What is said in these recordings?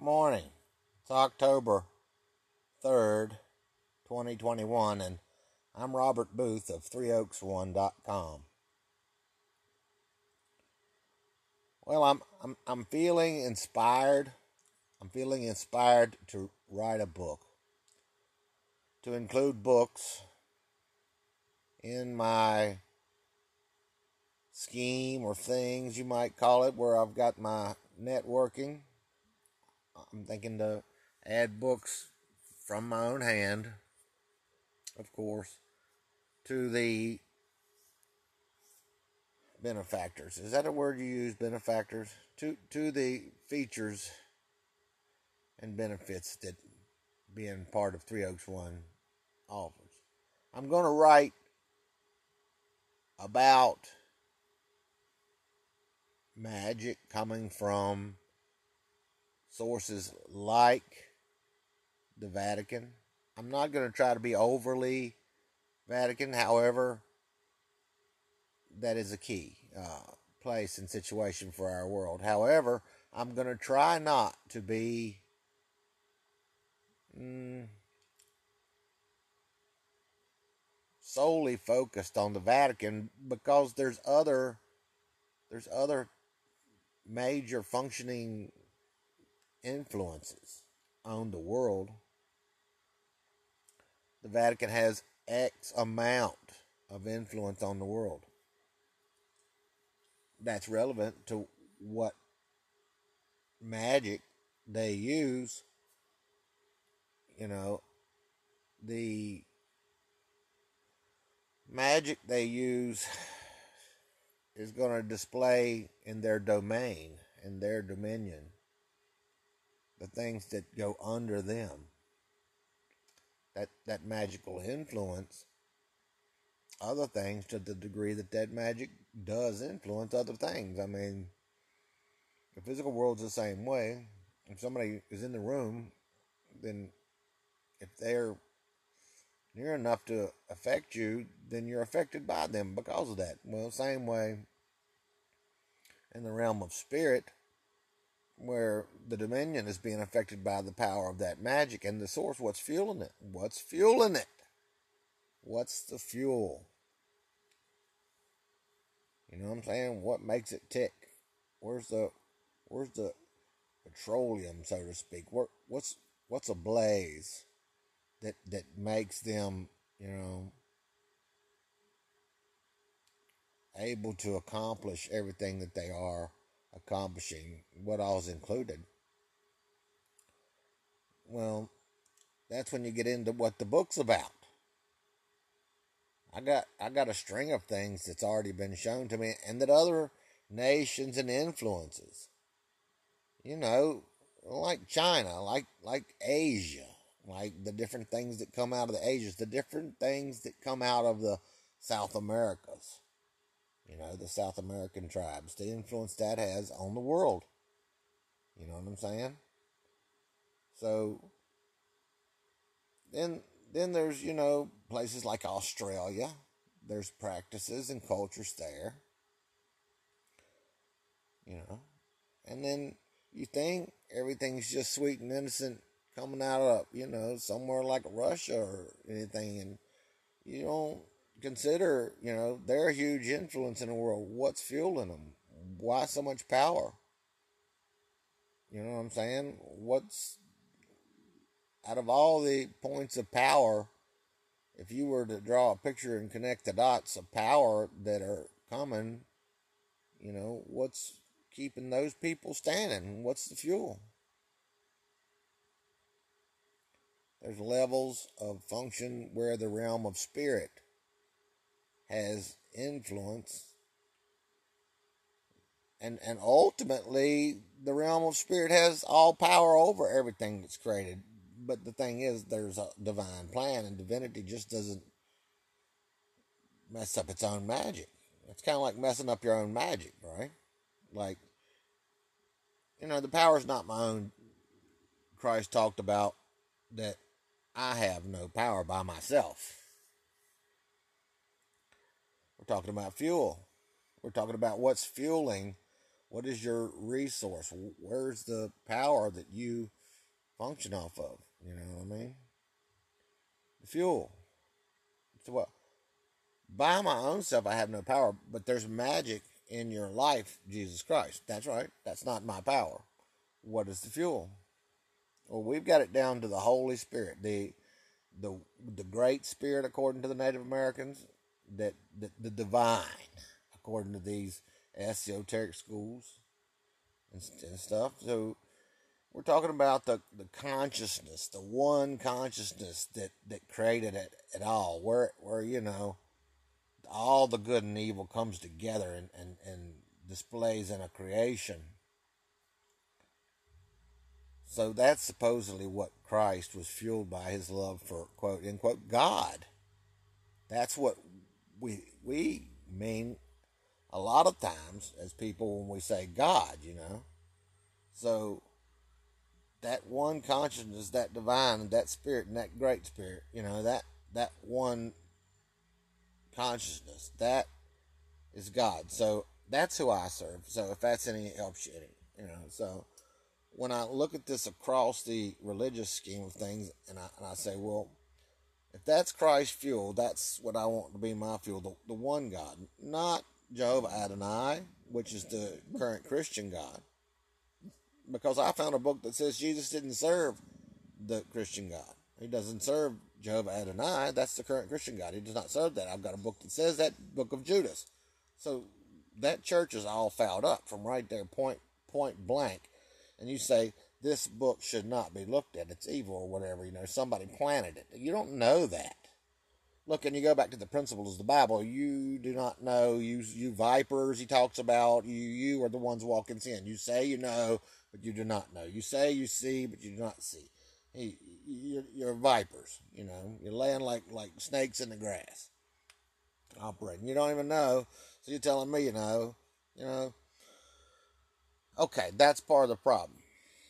Good morning. It's October 3rd, 2021, and I'm Robert Boothe of ThreeOaks1.com. Well, I'm, I'm, I'm feeling inspired. I'm feeling inspired to write a book, to include books in my scheme or things you might call it, where I've got my networking I'm thinking to add books from my own hand, of course, to the benefactors. Is that a word you use, benefactors? To to the features and benefits that being part of Three Oaks One offers. I'm going to write about magic coming from sources like the Vatican. I'm not going to try to be overly Vatican, however, that is a key uh, place and situation for our world. However, I'm going to try not to be. Mm, solely focused on the Vatican because there's other there's other major functioning influences on the world. The Vatican has X amount of influence on the world. That's relevant to what magic they use. You know, the magic they use is going to display in their domain, in their dominion the things that go under them. That that magical influence other things to the degree that that magic does influence other things. I mean, the physical world's the same way. If somebody is in the room, then if they're near enough to affect you, then you're affected by them because of that. Well, same way in the realm of spirit, where the dominion is being affected by the power of that magic and the source. What's fueling it? What's fueling it? What's the fuel? You know what i'm saying? What makes it tick? Where's the where's the petroleum so to speak? What what's what's a blaze that that makes them you know able to accomplish everything that they are accomplishing what all's included. Well, that's when you get into what the book's about. I got I got a string of things that's already been shown to me and that other nations and influences. You know, like China, like like Asia, like the different things that come out of the Asias, the different things that come out of the South Americas you know, the South American tribes, the influence that has on the world. You know what I'm saying? So then then there's, you know, places like Australia. There's practices and cultures there. You know. And then you think everything's just sweet and innocent coming out of, you know, somewhere like Russia or anything and you don't consider, you know, they're a huge influence in the world. What's fueling them? Why so much power? You know what I'm saying? What's out of all the points of power, if you were to draw a picture and connect the dots of power that are coming, you know, what's keeping those people standing? What's the fuel? There's levels of function where the realm of spirit has influence. And and ultimately the realm of spirit has all power over everything that's created. But the thing is there's a divine plan and divinity just doesn't mess up its own magic. It's kind of like messing up your own magic right? Like you know the power is not my own. Christ talked about that i have no power by myself talking about fuel. We're talking about what's fueling What is your resource? Where's the power that you function off of? You know what I mean? The fuel. So what? By my own self, I have no power, but there's magic in your life, Jesus Christ. That's right. That's not my power. What is the fuel? Well, we've got it down to the Holy Spirit, the the the Great Spirit, according to the Native Americans, that, that the divine, according to these esoteric schools and, and stuff. So we're talking about the, the consciousness, the one consciousness that, that created it at all, where where you know all the good and evil comes together and, and, and displays in a creation. So that's supposedly what Christ was fueled by his love for quote unquote God. That's what we we mean a lot of times as people when we say God, you know. So that one consciousness, that divine, that spirit, and that great spirit, you know, that that one consciousness, that is God. So that's who I serve. So if that's any helps you you know, so when I look at this across the religious scheme of things, and I, and I say, well, if that's Christ's fuel, that's what I want to be my fuel, the, the one God, not Jehovah Adonai, which is the current Christian God. Because I found a book that says Jesus didn't serve the Christian God. He doesn't serve Jehovah Adonai. That's the current Christian God. He does not serve that. I've got a book that says that, Book of Judas. So that church is all fouled up from right there, point point blank. And you say, this book should not be looked at. It's evil or whatever. You know, somebody planted it. You don't know that. Look, and you go back to the principles of the Bible. You do not know. You, you vipers. He talks about you. You are the ones walking sin. You say you know, but you do not know. You say you see, but you do not see. You're, you're vipers. You know, you're laying like like snakes in the grass, operating. You don't even know. So you're telling me you know. You know. Okay, that's part of the problem.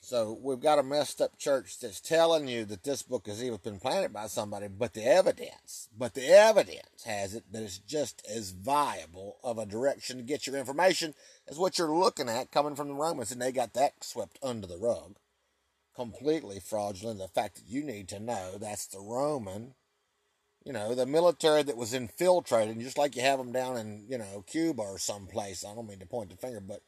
So we've got a messed up church that's telling you that this book has even been planted by somebody, but the evidence, but the evidence has it that it's just as viable of a direction to get your information as what you're looking at coming from the Romans, and they got that swept under the rug. Completely fraudulent. The fact that you need to know that's the Roman, you know, the military that was infiltrated, just like you have them down in, you know, Cuba or someplace. I don't mean to point the finger, but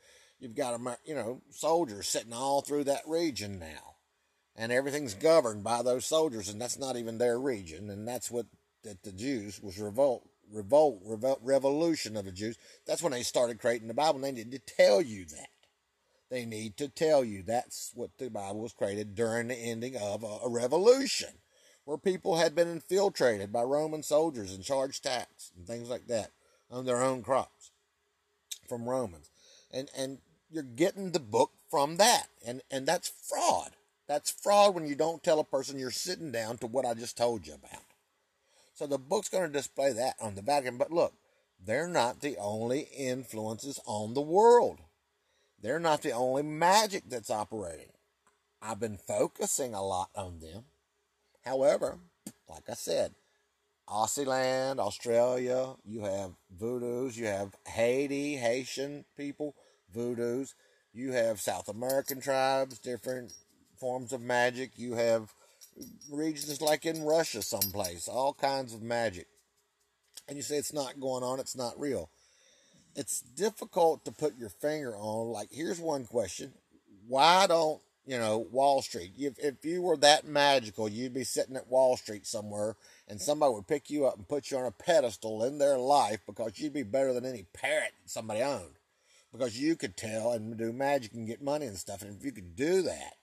You've got, a you know, soldiers sitting all through that region now. And everything's governed by those soldiers, and that's not even their region. And that's what that the Jews was revolt, revolt, revolt, revolution of the Jews. That's when they started creating the Bible. And they need to tell you that. They need to tell you that's what the Bible was created during the ending of a, a revolution, where people had been infiltrated by Roman soldiers and charged tax and things like that on their own crops from Romans. And and you're getting the book from that. And, and that's fraud. That's fraud when you don't tell a person you're sitting down to what I just told you about. So the book's going to display that on the Vatican. But look, they're not the only influences on the world. They're not the only magic that's operating. I've been focusing a lot on them. However, like I said, Aussie land, Australia, you have voodoos, you have Haiti, Haitian people, voodoos. You have South American tribes, different forms of magic. You have regions like in Russia, someplace, all kinds of magic. And you say it's not going on, it's not real. It's difficult to put your finger on. Like, here's one question Why don't, you know, Wall Street? If, if you were that magical, you'd be sitting at Wall Street somewhere and somebody would pick you up and put you on a pedestal in their life because you'd be better than any parrot somebody owned because you could tell and do magic and get money and stuff. And if you could do that,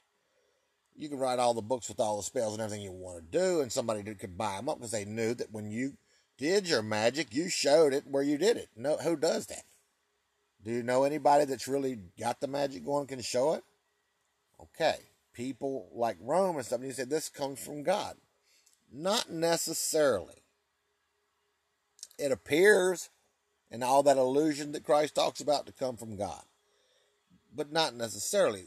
you could write all the books with all the spells and everything you want to do, and somebody could buy them up because they knew that when you did your magic, you showed it where you did it. No, who does that? Do you know anybody that's really got the magic going can show it? Okay, people like Rome and stuff. And you said this comes from God, not necessarily. It appears and all that illusion that Christ talks about to come from God. But not necessarily.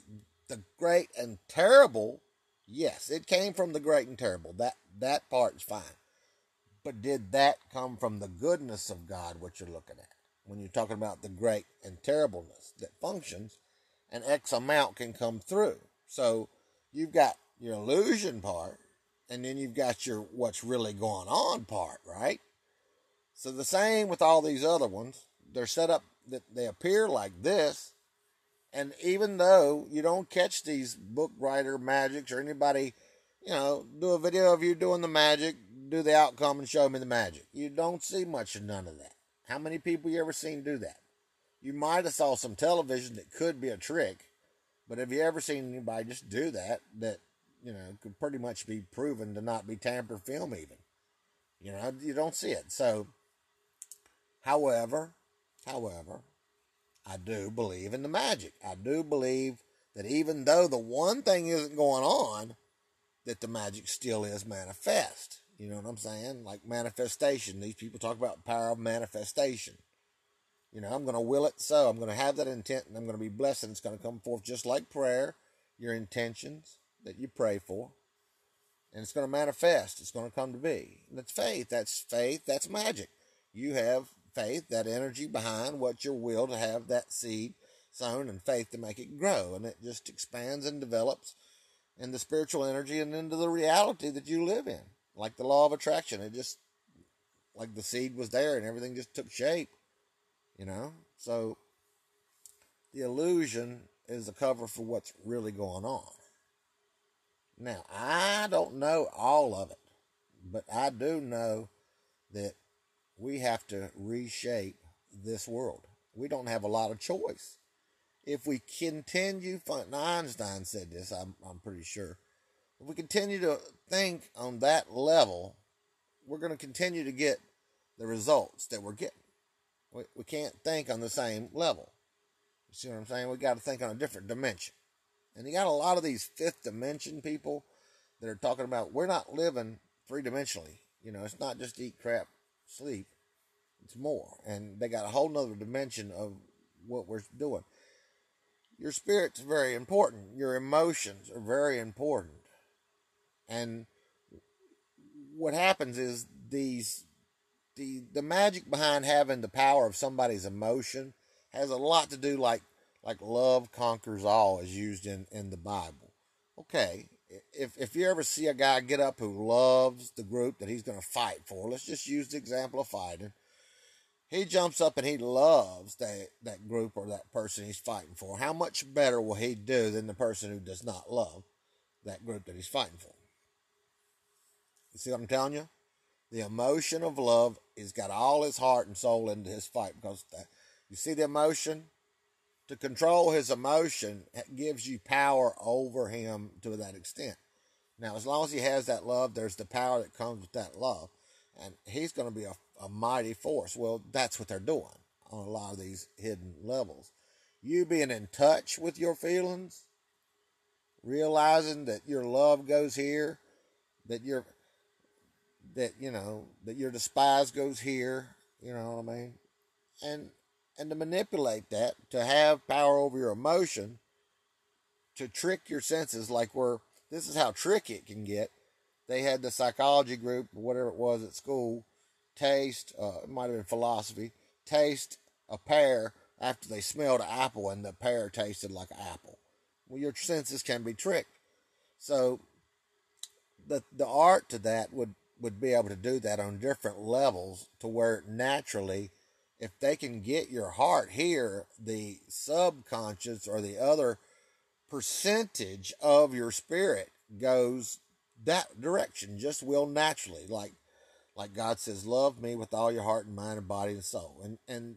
The great and terrible, yes, it came from the great and terrible. That that is fine. But did that come from the goodness of God, what you're looking at? when you're talking about the great and terribleness that functions, an X amount can come through. So you've got your illusion part, and then you've got your what's really going on part, right? So the same with all these other ones. They're set up that they appear like this, and even though you don't catch these book writer magics or anybody, you know, do a video of you doing the magic, do the outcome and show me the magic. You don't see much of none of that. How many people you ever seen do that? You might have saw some television that could be a trick, but have you ever seen anybody just do that that, you know, could pretty much be proven to not be tamper film even? You know, you don't see it. So, however, however, I do believe in the magic. I do believe that even though the one thing isn't going on, that the magic still is manifest. You know what I'm saying? Like manifestation. These people talk about power of manifestation. You know, I'm going to will it so. I'm going to have that intent and I'm going to be blessed and it's going to come forth just like prayer, your intentions that you pray for. And it's going to manifest. It's going to come to be. And that's faith. That's faith. That's magic. You have faith, that energy behind what your will to have that seed sown and faith to make it grow. And it just expands and develops in the spiritual energy and into the reality that you live in. Like the law of attraction. It just, like the seed was there and everything just took shape. You know? So the illusion is a cover for what's really going on. Now, I don't know all of it, but I do know that we have to reshape this world. We don't have a lot of choice. If we continue, Einstein said this, I'm, I'm pretty sure. If we continue to think on that level, we're going to continue to get the results that we're getting. We, we can't think on the same level. You see what I'm saying? We got to think on a different dimension. And you got a lot of these fifth dimension people that are talking about we're not living three dimensionally. You know, it's not just eat crap, sleep. It's more. And they got a whole nother dimension of what we're doing. Your spirit's very important. Your emotions are very important. And what happens is these the the magic behind having the power of somebody's emotion has a lot to do like like love conquers all is used in in the Bible. Okay, if if you ever see a guy get up who loves the group that he's going to fight for, let's just use the example of fighting. He jumps up and he loves that that group or that person he's fighting for. How much better will he do than the person who does not love that group that he's fighting for? You see what I'm telling you? The emotion of love he's got all his heart and soul into his fight because that, you see the emotion? To control his emotion gives you power over him to that extent. Now, as long as he has that love, there's the power that comes with that love. And he's going to be a, a mighty force. Well, that's what they're doing on a lot of these hidden levels. You being in touch with your feelings, realizing that your love goes here, that your that you know that your despise goes here, you know what I mean, and and to manipulate that, to have power over your emotion, to trick your senses, like where this is how tricky it can get. They had the psychology group, whatever it was at school, taste, uh, it might have been philosophy, taste a pear after they smelled an apple and the pear tasted like an apple. Well, your senses can be tricked. So the the art to that would would be able to do that on different levels to where naturally if they can get your heart here, the subconscious or the other percentage of your spirit goes that direction, just will naturally. Like like God says, love me with all your heart and mind and body and soul. And and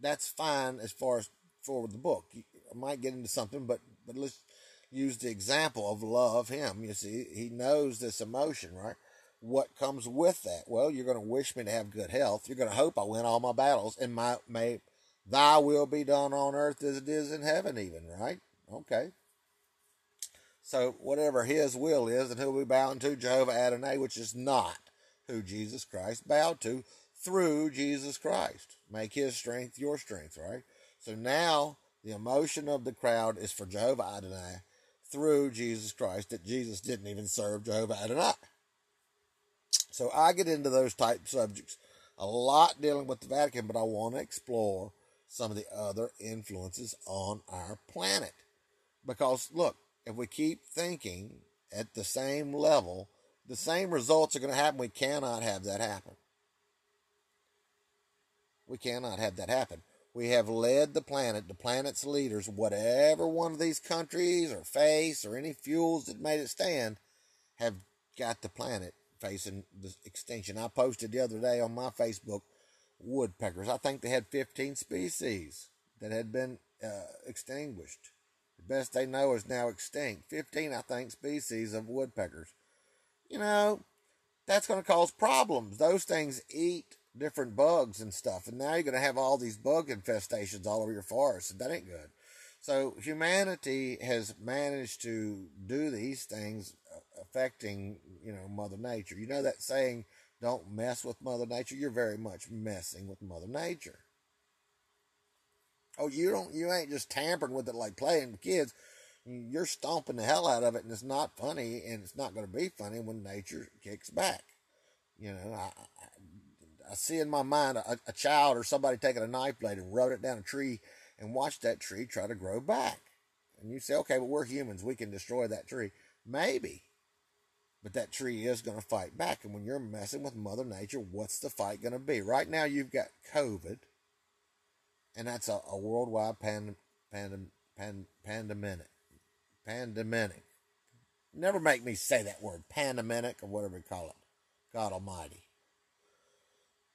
that's fine as far as for the book. I might get into something, but but let's use the example of love him. You see, he knows this emotion, right? what comes with that? Well, you're going to wish me to have good health. You're going to hope I win all my battles, and my may thy will be done on earth as it is in heaven, even right? Okay. So whatever His will is, and who we bow to Jehovah Adonai, which is not who Jesus Christ bowed to through Jesus Christ. Make His strength your strength, right? So now the emotion of the crowd is for Jehovah Adonai through Jesus Christ. That Jesus didn't even serve Jehovah Adonai. So I get into those type subjects a lot dealing with the Vatican, but I want to explore some of the other influences on our planet. Because, look, if we keep thinking at the same level, the same results are going to happen. We cannot have that happen. We cannot have that happen. We have led the planet, the planet's leaders, whatever one of these countries or face or any fuels that made it stand, have got the planet facing the extinction. I posted the other day on my Facebook woodpeckers. I think they had 15 species that had been uh, extinguished. The best they know is now extinct. 15, I think, species of woodpeckers. You know, that's going to cause problems. Those things eat different bugs and stuff. And now you're going to have all these bug infestations all over your forest, and that ain't good. So humanity has managed to do these things uh, affecting, you know, Mother Nature. You know that saying, don't mess with Mother Nature? You're very much messing with Mother Nature. Oh, you don't you ain't just tampering with it like playing with kids. You're stomping the hell out of it and it's not funny and it's not going to be funny when nature kicks back. You know, I, I see in my mind a, a child or somebody taking a knife blade and rode it down a tree and watch that tree try to grow back. And you say, okay, but we're humans. We can destroy that tree. Maybe. But that tree is going to fight back. And when you're messing with Mother Nature, what's the fight going to be? Right now, you've got COVID, and that's a, a worldwide pandem, pandem, pan, pandemic. Pandemic. Never make me say that word, pandemic or whatever you call it. God Almighty.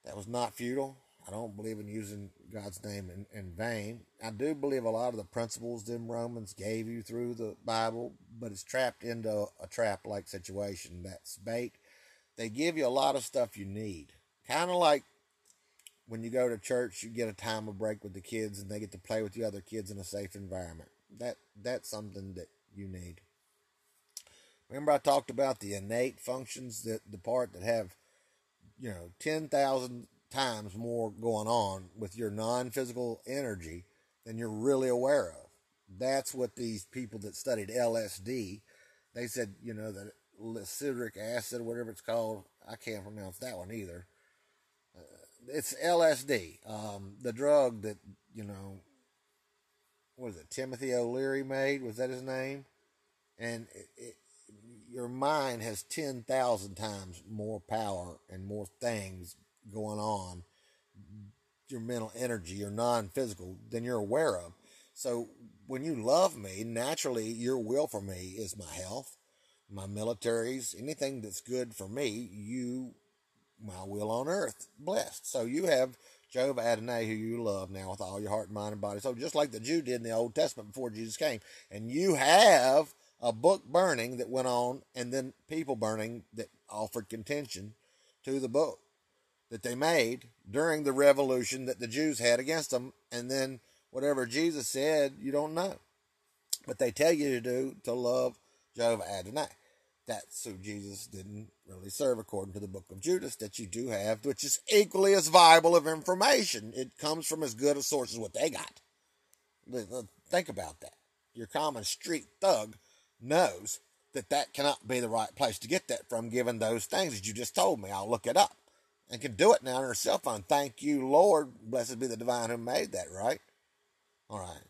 That was not futile. I don't believe in using God's name in, in vain. I do believe a lot of the principles them Romans gave you through the Bible, but it's trapped into a trap like situation. That's bait. They give you a lot of stuff you need. Kind of like when you go to church, you get a time of break with the kids and they get to play with the other kids in a safe environment. That that's something that you need. Remember I talked about the innate functions that the part that have you know, 10,000 times more going on with your non physical energy than you're really aware of. That's what these people that studied LSD, they said, you know, that citric acid, whatever it's called, I can't pronounce that one either. Uh, it's LSD, um, the drug that, you know, what is it, Timothy O'Leary made? Was that his name? And it, it, your mind has 10,000 times more power and more things going on, your mental energy, your non physical, than you're aware of. So when you love me, naturally, your will for me is my health, my militaries, anything that's good for me, you, my will on earth, blessed. So you have Jehovah Adonai, who you love now with all your heart, mind, and body. So just like the Jew did in the Old Testament before Jesus came, and you have a book burning that went on, and then people burning that offered contention to the book that they made during the revolution that the Jews had against them. And then whatever Jesus said, you don't know. But they tell you to do to love Jehovah Adonai. That's who Jesus didn't really serve according to the book of Judas that you do have, which is equally as viable of information. It comes from as good a source as what they got. Think about that. Your common street thug knows that that cannot be the right place to get that from, given those things that you just told me. I'll look it up and can do it now on her cell phone. Thank you, Lord. Blessed be the divine who made that, right? All right.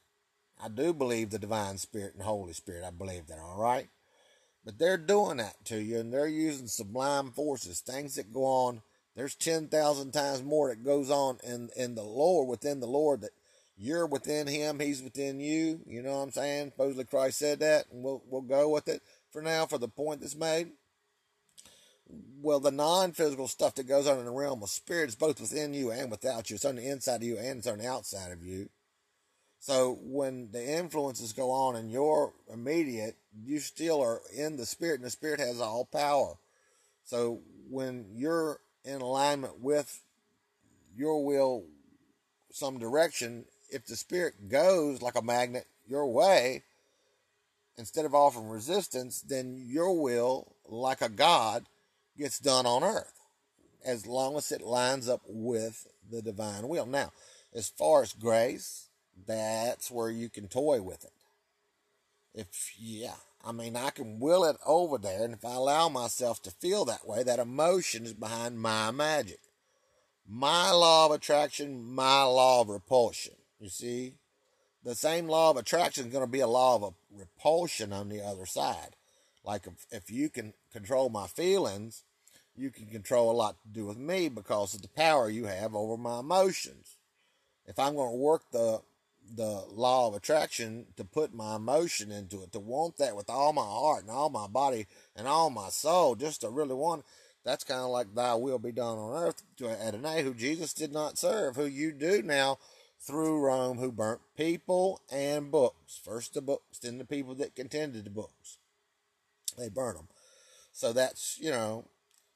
I do believe the divine spirit and Holy Spirit. I believe that, all right? But they're doing that to you and they're using sublime forces, things that go on. There's 10,000 times more that goes on in, in the Lord, within the Lord, that you're within him, he's within you. You know what I'm saying? Supposedly Christ said that, and we'll we'll go with it for now for the point that's made. Well, the non-physical stuff that goes on in the realm of spirit is both within you and without you. It's on the inside of you and it's on the outside of you. So when the influences go on in your immediate, you still are in the spirit, and the spirit has all power. So when you're in alignment with your will, some direction, if the spirit goes like a magnet your way, instead of offering resistance, then your will, like a God, gets done on earth as long as it lines up with the divine will. Now, as far as grace, that's where you can toy with it. If, yeah, I mean, I can will it over there, and if I allow myself to feel that way, that emotion is behind my magic. My law of attraction, my law of repulsion. You see? The same law of attraction is going to be a law of repulsion on the other side. Like if, if you can control my feelings, you can control a lot to do with me because of the power you have over my emotions. If I'm going to work the the law of attraction to put my emotion into it, to want that with all my heart and all my body and all my soul, just to really want that's kind of like thy will be done on earth to Adonai, who Jesus did not serve, who you do now through Rome, who burnt people and books. First the books, then the people that contended the books. They burn them. So that's, you know,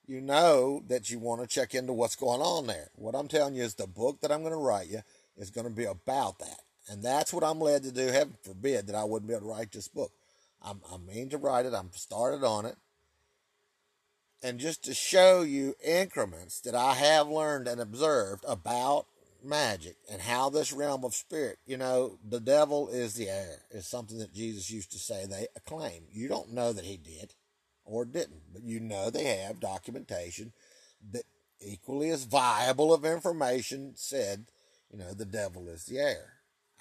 you know that you want to check into what's going on there. What I'm telling you is the book that I'm going to write you is going to be about that. And that's what I'm led to do. Heaven forbid that I wouldn't be able to write this book. I'm, I mean to write it. I'm started on it. And just to show you increments that I have learned and observed about magic and how this realm of spirit, you know, the devil is the air, is something that Jesus used to say they acclaim. You don't know that he did or didn't, but you know they have documentation that equally as viable of information said, you know, the devil is the air.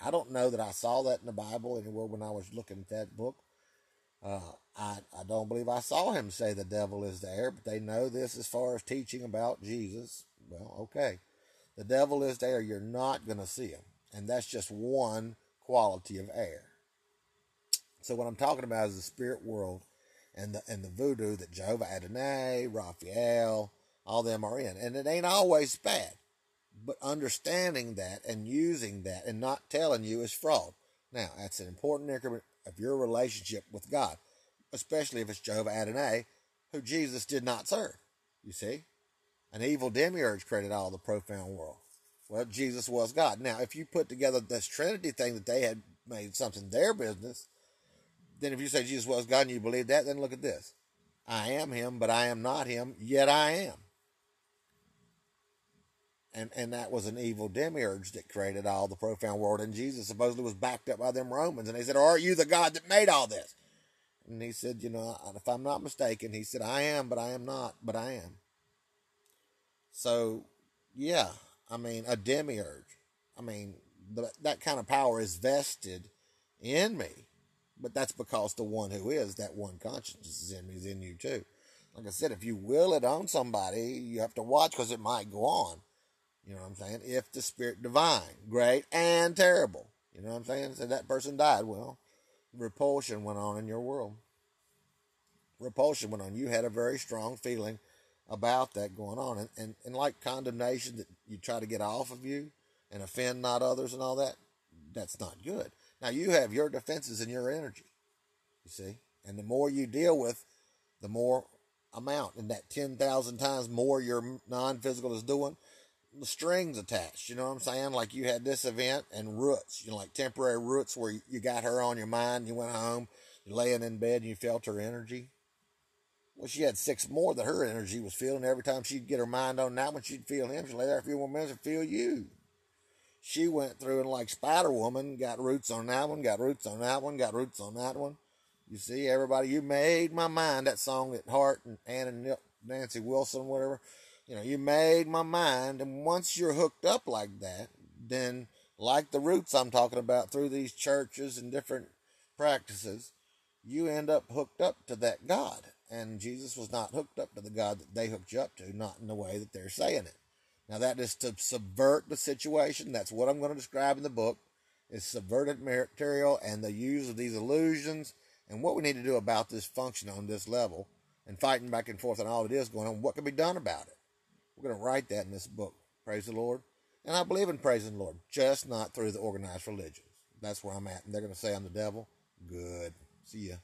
I don't know that I saw that in the Bible anywhere when I was looking at that book. Uh, I, I don't believe I saw him say the devil is there, but they know this as far as teaching about Jesus. Well, okay. The devil is there. You're not going to see him. And that's just one quality of air. So what I'm talking about is the spirit world and the and the voodoo that Jehovah Adonai, Raphael, all them are in. And it ain't always bad. But understanding that and using that and not telling you is fraud. Now, that's an important increment of your relationship with God, especially if it's Jehovah Adonai, who Jesus did not serve. You see? An evil demiurge created all the profound world. Well, Jesus was God. Now, if you put together this Trinity thing that they had made something their business, then if you say Jesus was God and you believe that, then look at this. I am him, but I am not him, yet I am. And and that was an evil demiurge that created all the profound world. And Jesus supposedly was backed up by them Romans. And they said, Are you the God that made all this? And he said, You know, if I'm not mistaken, he said, I am, but I am not, but I am. So, yeah, I mean, a demiurge. I mean, that kind of power is vested in me. But that's because the one who is, that one consciousness is in me, is in you too. Like I said, if you will it on somebody, you have to watch because it might go on. You know what I'm saying? If the spirit divine, great and terrible. You know what I'm saying? So that person died. Well, repulsion went on in your world. Repulsion went on. You had a very strong feeling about that going on. And, and, and like condemnation that you try to get off of you and offend not others and all that, that's not good. Now you have your defenses and your energy, you see. And the more you deal with, the more amount. And that 10,000 times more your non physical is doing, the strings attached. You know what I'm saying? Like you had this event and roots, you know, like temporary roots where you got her on your mind. You went home, you're laying in bed, and you felt her energy. Well, she had six more that her energy was feeling. Every time she'd get her mind on that one, she'd feel him. She'd lay there a few more minutes and feel you. She went through and like Spider Woman, got roots on that one, got roots on that one, got roots on that one. You see, everybody, you made my mind. That song that Heart and Ann and Nancy Wilson, whatever you know, you made my mind. And once you're hooked up like that, then like the roots I'm talking about through these churches and different practices, you end up hooked up to that God. And Jesus was not hooked up to the God that they hooked you up to, not in the way that they're saying it. Now that is to subvert the situation. That's what I'm going to describe in the book. Is subverted material and the use of these illusions and what we need to do about this function on this level and fighting back and forth and all it is going on. What can be done about it? We're going to write that in this book. Praise the Lord. And I believe in praising the Lord, just not through the organized religions. That's where I'm at. And they're going to say I'm the devil. Good. See ya.